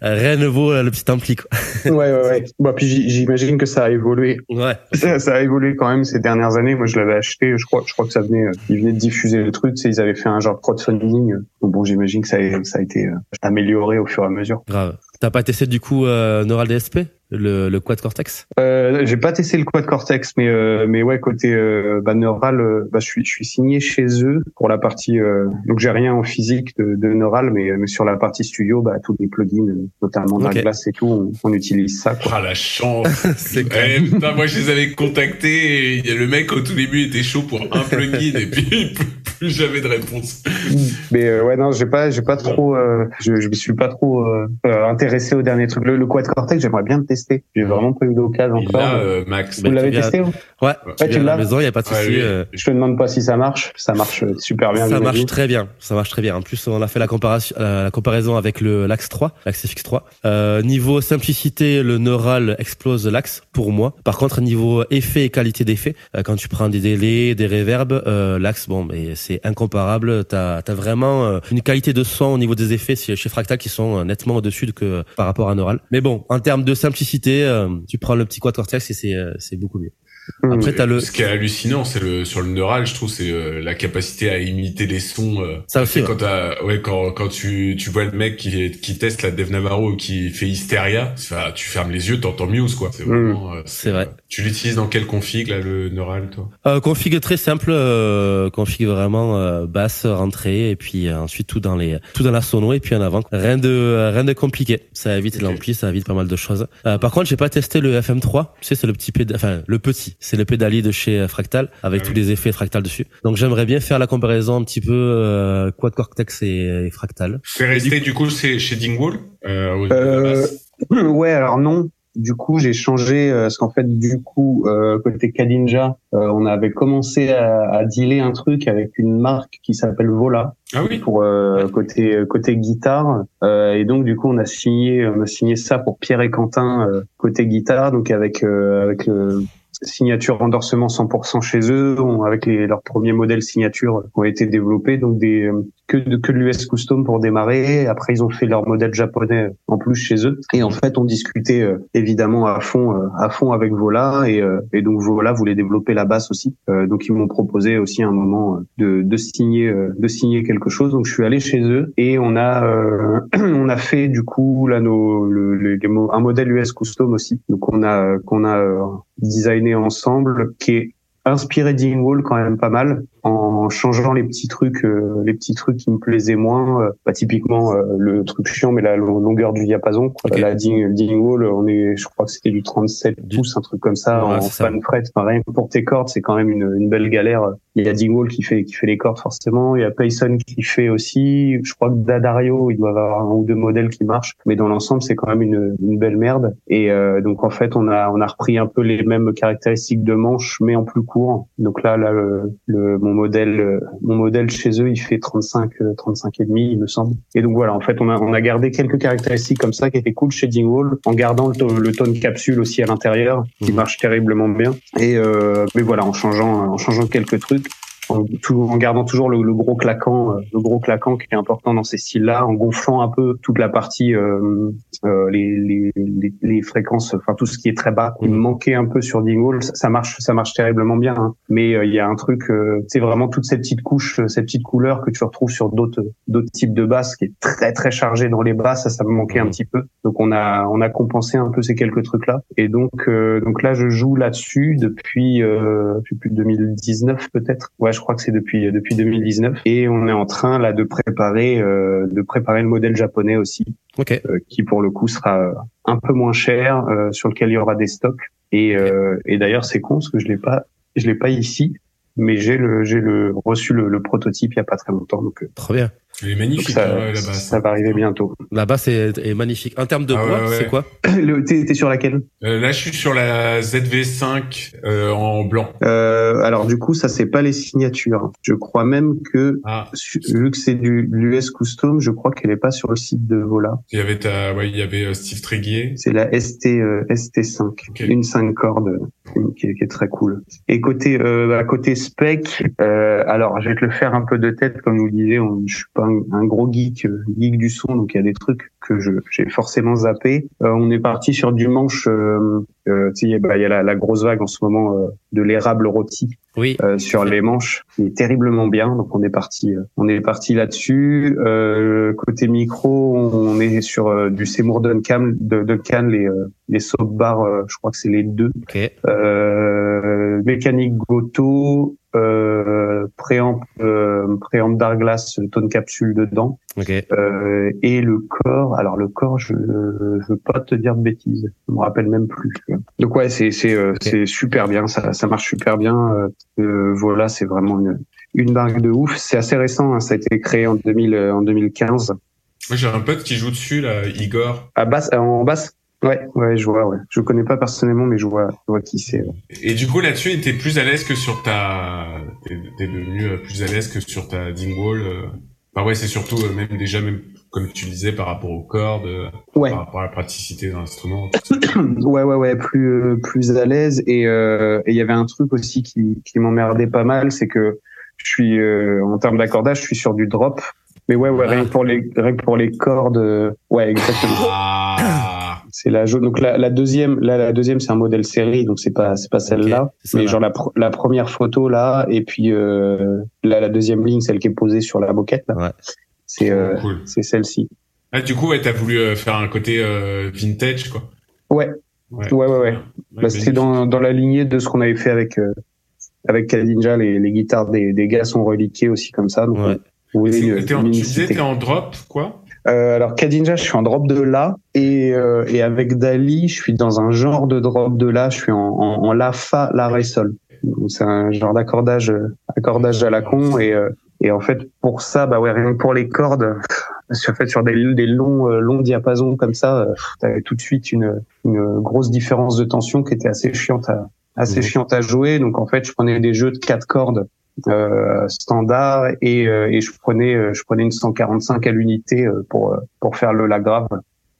rien ne vaut euh, le petit ampli. Quoi. ouais ouais ouais. Bon puis j'imagine que ça a évolué. Ouais. Ça, ça a évolué quand même ces dernières années. Moi je l'avais acheté, je crois je crois que ça venait, euh, ils venaient de diffuser le truc. Tu sais, ils avaient fait un genre de crowdfunding. Donc bon j'imagine que ça a, ça a été euh, amélioré au fur et à mesure. Grave. T'as pas testé du coup euh, Neural DSP, le le quad cortex? Euh, j'ai pas testé le quad cortex, mais euh, mais ouais côté euh, bah, neural, euh, bah, je suis je suis signé chez eux pour la partie. Euh, donc j'ai rien en physique de, de neural, mais mais sur la partie studio, bah tous les plugins, euh, notamment Ok. Dark Glass et tout, on, on utilise ça. Quoi. Ah la chance. C'est Eh, putain, moi je les avais contactés et le mec au tout début était chaud pour un plugin et puis plus jamais de réponse. Mais euh, ouais non, j'ai pas j'ai pas trop, euh, je je me suis pas trop euh, intéressé au dernier truc. Le, le quad cortex, j'aimerais bien le tester. J'ai vraiment pas eu d'occasion encore. là, euh, Max. Bah, Vous l'avez testé vous Ouais. Ouais, Tu à l'as maison, il y a pas de Ouais, souci. oui. euh, Je te demande pas si ça marche. Ça marche super bien. Ça marche très bien, ça marche très bien. En plus, on a fait la comparaison, euh, la comparaison avec le l'Axe 3, l'Axe FX3. Euh, niveau simplicité, le Neural explose l'Axe pour moi. Par contre, niveau effet et qualité d'effet, euh, quand tu prends des délais, des réverbes, euh, l'Axe, bon, mais c'est incomparable. T'as as vraiment euh, une qualité de son au niveau des effets chez Fractal qui sont nettement au-dessus de que par rapport à Neural. Mais bon, en termes de simplicité, euh, tu prends le petit quad et c'est euh, c'est beaucoup mieux. Mmh. Après, t'as le. Ce qui est hallucinant, c'est le sur le neural, je trouve, c'est euh, la capacité à imiter les sons. Euh, ça aussi. Quand ouais, quand quand tu tu vois le mec qui qui teste la Dev Navarro qui fait Hysteria, tu fermes les yeux, t'entends Muse quoi. C'est vraiment. Mmh. c'est vrai. Tu l'utilises dans quelle config là le neural, toi? Euh, Config très simple, config vraiment basse, rentrée, et puis ensuite tout dans les tout dans la sono et puis en avant. Rien de rien de compliqué. Ça évite l'ampli, ça évite pas mal de choses. par contre, j'ai pas testé le FM3. Tu sais, c'est le petit enfin le petit c'est le pédalier de chez euh, Fractal avec ah tous les effets Fractal dessus. Donc j'aimerais bien faire la comparaison un petit peu euh, Quad Cortex et, Fractal. C'est resté du coup, c'est chez Dingwall euh, euh Ouais, alors non. Du coup, j'ai changé parce qu'en fait, du coup, côté Kadinja, on avait commencé à, à, dealer un truc avec une marque qui s'appelle Vola. Ah oui. Pour côté côté guitare, et donc du coup, on a signé on a signé ça pour Pierre et Quentin côté guitare, donc avec avec le signature endorsement 100% chez eux, avec les, leurs premiers modèles signature ont été développés, donc des que de que l'US custom pour démarrer. Après, ils ont fait leur modèle japonais en plus chez eux. Et en fait, on discutait euh, évidemment à fond, euh, à fond avec Vola, et, euh, et donc Vola voulait développer la basse aussi. donc ils m'ont proposé aussi un moment de, de signer, de signer quelque chose. Donc je suis allé chez eux et on a, on a fait du coup là nos, le, un modèle US custom aussi. Donc on a qu'on a designé ensemble qui est inspiré d'Ingwall quand même pas mal en changeant les petits trucs, euh, les petits trucs qui me plaisaient moins. Euh, bah, typiquement euh, le truc chiant, mais la longueur du diapason. Quoi. La ding, ding wall, on est, je crois que c'était du 37 pouces, un truc comme ça, en fan fret. Enfin, rien que pour tes cordes, c'est quand même une, une, belle galère. Il y a Dingwall qui fait qui fait les cordes forcément. Il y a Payson qui fait aussi. Je crois que Dadario, il doit avoir un ou deux modèles qui marchent, mais dans l'ensemble, c'est quand même une, une belle merde. Et donc en fait, on a on a repris un peu les mêmes caractéristiques de manche, mais en plus court. Donc là, là le, le mon modèle, euh, mon modèle chez eux, il fait 35, 35 euh, et demi, il me semble. Et donc voilà, en fait, on a, on a gardé quelques caractéristiques comme ça qui étaient cool chez Dingwall, en gardant le, le tone capsule aussi à l'intérieur, qui mhm. marche terriblement bien. Et euh, mais voilà, en changeant, en changeant quelques trucs en, en gardant toujours le, le, gros claquant, euh, le gros claquant qui est important dans ces styles-là, en gonflant un peu toute la partie, euh, euh, les, les, les, les, fréquences, enfin tout ce qui est très bas. Il me manquait un peu sur Dingwall, ça, ça marche, ça marche terriblement bien. Hein. Mais il y a un truc, c'est vraiment toutes ces petites couches, ces petites couleurs que tu retrouves sur d'autres d'autres types de basses, qui est très très chargé dans les basses. Ça, ça me manquait un petit peu. Donc on a on a compensé un peu ces quelques trucs là. Et donc donc là je joue là-dessus depuis euh, depuis 2019 peut-être. Ouais, je crois que c'est depuis depuis 2019 et on est en train là de préparer euh, de préparer le modèle japonais aussi, okay. euh, qui pour le coup sera un peu moins cher, euh, sur lequel il y aura des stocks. Et, euh, et d'ailleurs c'est con parce que je l'ai pas je l'ai pas ici, mais j'ai le j'ai le reçu le, le, prototype il y a pas très longtemps donc. Très bien. Elle est magnifique ça, la basse. Ça va arriver bientôt. La basse est, est magnifique. En termes de ah, poids, c'est quoi T'es sur laquelle euh, Là, je suis sur la ZV5 euh, en blanc. Euh, alors du coup, ça c'est pas les signatures. Je crois même que ah. vu que c'est du l'US Custom, je crois qu'elle est pas sur le site de Vola. Il y avait ta, ouais, il y avait Steve Tréguier. C'est la ST euh, ST5, une 5 cordes qui est, qui est, très cool. Et côté euh, à côté spec, alors je vais te le faire un peu de tête comme vous le disiez. On, je suis pas un, gros geek, euh, geek du son, donc il y a des trucs que j'ai forcément zappé. Euh, on est parti sur du manche. Euh, euh il bah, y a la, la, grosse vague en ce moment de l'érable rôti oui. sur les manches, qui est terriblement bien. Donc on est parti, on est parti là-dessus. côté micro, on est sur du Seymour Duncan, de, Duncan les les soap bars, je crois que c'est les deux. Okay. mécanique Goto, euh, préamp, euh, préamp d'Arglass tone capsule dedans. Euh, et le corps, alors le corps, je je veux pas te dire de bêtises, je me rappelle même plus. Donc ouais, c'est c'est euh, c'est super bien, ça ça marche super bien. Euh, euh voilà, c'est vraiment une une marque de ouf. C'est assez récent, hein, ça a été créé en 2000 en 2015. J'ai un pote qui joue dessus là, Igor. À basse, en basse. Ouais, ouais, je vois, ouais. Je connais pas personnellement, mais je vois, je vois qui c'est. Et du coup, là-dessus, t'es plus à l'aise que sur ta, t'es devenu plus à l'aise que sur ta Dingwall. Enfin ouais, c'est surtout euh, même déjà même comme tu disais par rapport aux cordes, ouais. par rapport à la praticité de l'instrument. ouais, ouais, ouais, plus plus à l'aise. Et il y avait un truc aussi qui qui m'emmerdait pas mal, c'est que je suis en termes d'accordage, je suis sur du drop. Mais ouais, ouais, rien que pour les rien que pour les cordes, ouais, exactement. Ah. c'est la jaune. Donc la, la deuxième, là, la deuxième, c'est un modèle série, donc c'est pas, c'est pas celle-là. c'est mais genre la, pr- la première photo là, et puis euh, là, la deuxième ligne, celle qui est posée sur la moquette. Là. Ouais. C'est, euh, Cool. c'est celle-ci. Ah, du coup, ouais, t'as voulu euh, faire un côté euh, vintage, quoi. Ouais. Ouais, ouais, ouais. Bah, c'était dans, dans la lignée de ce qu'on avait fait avec euh, avec Kadinja. Les, les guitares des, des gars sont reliquées aussi comme ça. Donc, Ouais. C'est- t'es en- une tu disais, t'es en drop, quoi? Euh, alors Kadinja, je suis en drop de la et euh, et avec Dali, je suis dans un genre de drop de la. Je suis en, en, en la fa la ré sol. Donc, C'est un genre d'accordage euh, accordage à la con et euh, et en fait pour ça bah ouais rien que pour les cordes en fait sur des, des longs euh, longs diapasons comme ça euh, t'avais tout de suite une une grosse différence de tension qui était assez chiante à assez Mhm. chiante à jouer donc en fait je prenais des jeux de quatre cordes euh, standard et euh, et je prenais euh, je prenais une 145 à l'unité euh, pour euh, pour faire le la grave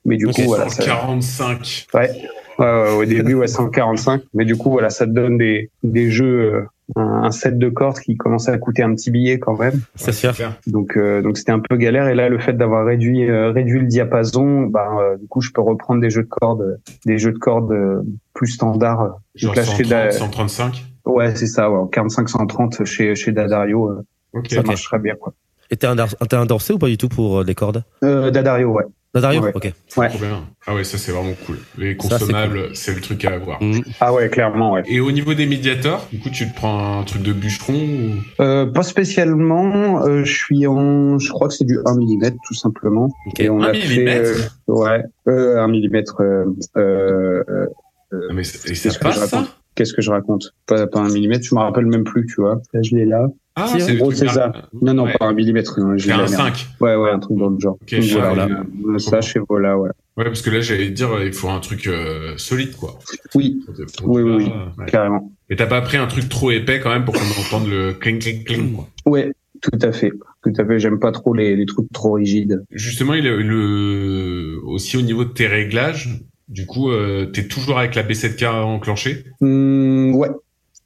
mais du Ok, coup voilà ça, 145. Ouais. Ouais, ouais, au début, ouais, 145. Mais du coup, voilà, ça te donne des, des jeux, euh, un, un set de cordes qui commençait à coûter un petit billet quand même. C'est sûr. Donc, euh, donc c'était un peu galère. Et là, le fait d'avoir réduit, euh, réduit le diapason, bah, euh, du coup, je peux reprendre des jeux de cordes, euh, des jeux de cordes euh, plus standards. Genre Donc là, je fais de la- 130, 135. Ouais, c'est ça, ouais, 45-130 chez, chez Dadario, euh, ça Ok. marche très bien, quoi. Et t'es un, t'es un dorsé ou pas du tout pour euh, les cordes? Euh, Dadario, ouais. Dario Ouais. Ok. Ouais. Trop bien. Ah ouais, ça c'est vraiment cool. Les c'est consommables, c'est le truc à avoir. Mhm. Ah ouais, clairement, ouais. Et au niveau des médiators, du coup, tu te prends un truc de bûcheron ou... Euh, pas spécialement. Euh, je suis en, je crois que c'est du 1 mm tout simplement. Ok. Et on 1 a fait, millimètre? euh, ouais, euh, 1 mm. Euh, euh, euh, Ah, mais c'est- et Qu'est-ce ça que je passe ça? Raconte Qu'est-ce que je raconte Pas, pas un millimètre, je me rappelle même plus, tu vois. Là, je l'ai là. Ah, Si, c'est gros, c'est ça. Non, non, Ouais. pas un millimètre. non, C'est l'ai un là, merde. 5. Ouais, ouais, un truc dans le genre. Ok, Donc, je voilà, vois, euh, ça, chez voilà, ouais. Ouais, parce que là, j'allais te dire, il faut un truc euh, solide, quoi. Oui, Pour- pour- oui, oui, oui, Ouais. carrément. Mais t'as pas pris un truc trop épais quand même pour qu'on entende le cling cling cling, quoi. Ouais, tout à fait. Tout à fait. J'aime pas trop les, les trucs trop rigides. Justement, il le aussi au niveau de tes réglages. Du coup, euh, t'es toujours avec la B7K enclenchée? Hmm, ouais,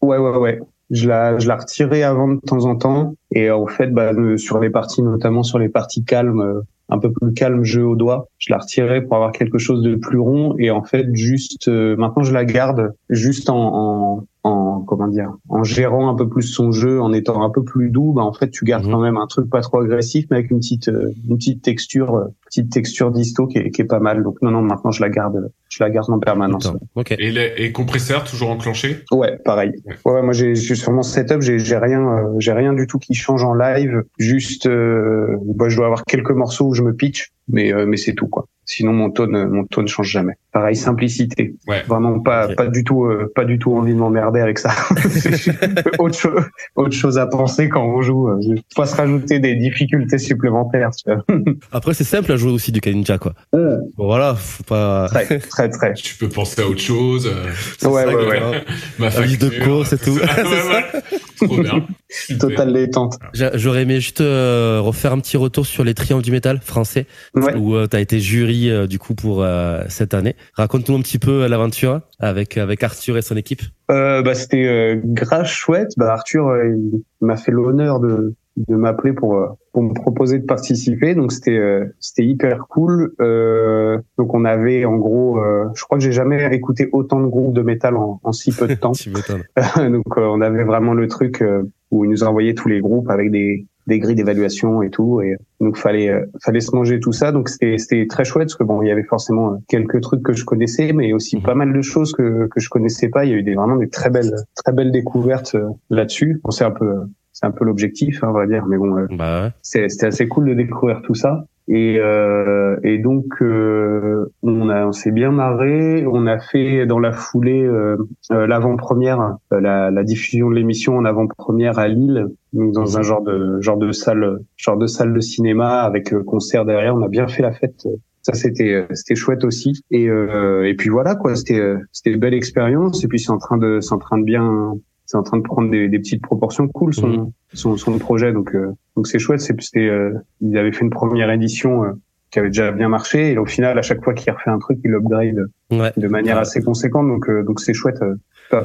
ouais, ouais, ouais. Je la, je la retirais avant de temps en temps. Et euh, en fait, bah, euh, sur les parties, notamment sur les parties calmes, euh, un peu plus calmes, jeu au doigt, je la retirais pour avoir quelque chose de plus rond. Et en fait, juste euh, maintenant, je la garde juste en, en, en comment dire, en gérant un peu plus son jeu, en étant un peu plus doux. Bah, en fait, tu gardes Mhm. quand même un truc pas trop agressif, mais avec une petite, euh, une petite texture, euh, petite texture disto qui est, qui est pas mal. Donc non, non, maintenant, je la garde, je la garde en permanence. Attends. Ok. Et, les- et compresseur toujours enclenché? Ouais, pareil. Ouais. Moi j'ai j'ai- sur mon setup, j'ai j'ai rien, euh, j'ai rien du tout qui change en live. Juste, euh, bah, je dois avoir quelques morceaux où je me pitch, mais euh, mais c'est tout quoi. Sinon mon tone, mon tone change jamais. Pareil, simplicité. Ouais. Vraiment pas pas du tout, euh, pas du tout envie de m'emmerder avec ça. autre chose, autre chose à penser quand on joue. Euh, faut pas se rajouter des difficultés supplémentaires. Tu vois. Après, c'est simple à jouer aussi du Kaninja, quoi. Euh, Bon, voilà, faut pas. très, très, très. Tu peux penser à autre chose. euh, Ouais, ça, ouais, ouais. ma liste de courses et tout. Trop bien. Super. Total détente. J'a- J'aurais aimé juste euh, refaire un petit retour sur les triangles du métal français, Ouais. où euh, t'as été jury euh, du coup pour euh, cette année. Raconte-nous un petit peu euh, l'aventure avec avec Arthur et son équipe. Euh, bah, c'était euh, grave chouette. Bah, Arthur euh, il m'a fait l'honneur de, de m'appeler pour euh, pour me proposer de participer. Donc c'était euh, c'était hyper cool. Euh, donc on avait en gros, euh, je crois que j'ai jamais écouté autant de groupes de métal en, en si peu de temps. Donc euh, on avait vraiment le truc euh, où ils nous envoyaient tous les groupes avec des des grilles d'évaluation et tout et donc fallait euh, fallait se manger tout ça donc c'était c'était très chouette parce que bon il y avait forcément euh, quelques trucs que je connaissais mais aussi Mhm. pas mal de choses que que je connaissais pas il y a eu des vraiment des très belles très belles découvertes euh, là-dessus c'est un peu c'est un peu l'objectif hein, on va dire mais bon euh, Bah ouais. c'est- c'était assez cool de découvrir tout ça. Et, euh, et donc euh, on, a, on s'est bien marré. On a fait dans la foulée euh, euh, l'avant-première, euh, la, la diffusion de l'émission en avant-première à Lille, donc dans un genre de genre de salle, genre de salle de cinéma avec euh, concert derrière. On a bien fait la fête. Ça c'était euh, c'était chouette aussi. Et et puis voilà quoi. C'était euh, c'était une belle expérience. Et puis c'est en train de c'est en train de bien c'est en train de prendre des, des petites proportions cool son Mhm. son, son projet donc euh, donc c'est chouette c'est euh, il avait fait une première édition euh, qui avait déjà bien marché et au final à chaque fois qu'il refait un truc il upgrade Ouais. de manière assez conséquente donc euh, donc c'est chouette euh.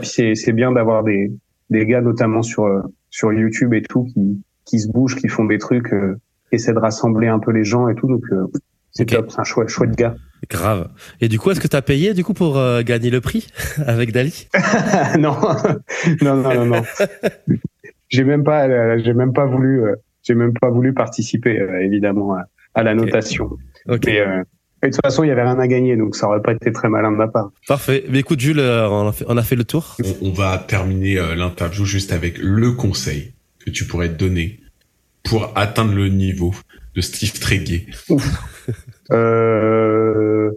C'est c'est bien d'avoir des des gars notamment sur sur YouTube et tout qui qui se bougent qui font des trucs euh, qui essaient de rassembler un peu les gens et tout donc euh, C'est top, c'est un chouette, chouette gars. Grave. Et du coup, est-ce que t'as payé du coup pour euh, gagner le prix avec Dali? Non, non, non, non, non. j'ai même pas, euh, j'ai même pas voulu, euh, j'ai même pas voulu participer euh, évidemment à, à la notation. Ok. Mais euh, et de toute façon, il y avait rien à gagner, donc ça aurait pas été très malin de ma part. Parfait. Mais écoute, Jules, on a fait, on a fait le tour. On, on va terminer euh, l'interview juste avec le conseil que tu pourrais te donner pour atteindre le niveau de Steve Tréguier. Euh,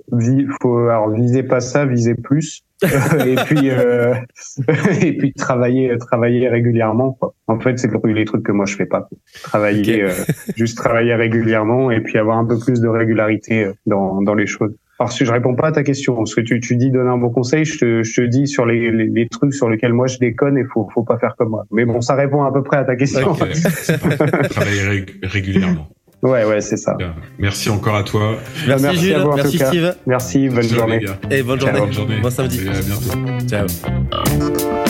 faut alors viser pas ça, viser plus. et puis euh, et puis travailler travailler régulièrement quoi. En fait, c'est le- les trucs que moi je fais pas. Travailler euh, juste travailler régulièrement et puis avoir un peu plus de régularité euh, dans dans les choses. Alors si je réponds pas à ta question, ce que tu tu dis donner un bon conseil, je te je te dis sur les les, les trucs sur lesquels moi je déconne et faut faut pas faire comme moi. Mais bon, ça répond à peu près à ta question. Ok. Travailler rég- régulièrement. Ouais ouais, c'est ça. Bien. Merci encore à toi. Merci, Merci Jules. à vous, en Merci tout cas. Steve. Merci, bonne Ciao, journée. les gars. Et bonne Ciao. journée. Bonne journée. Bon samedi. Et à bientôt. Ciao.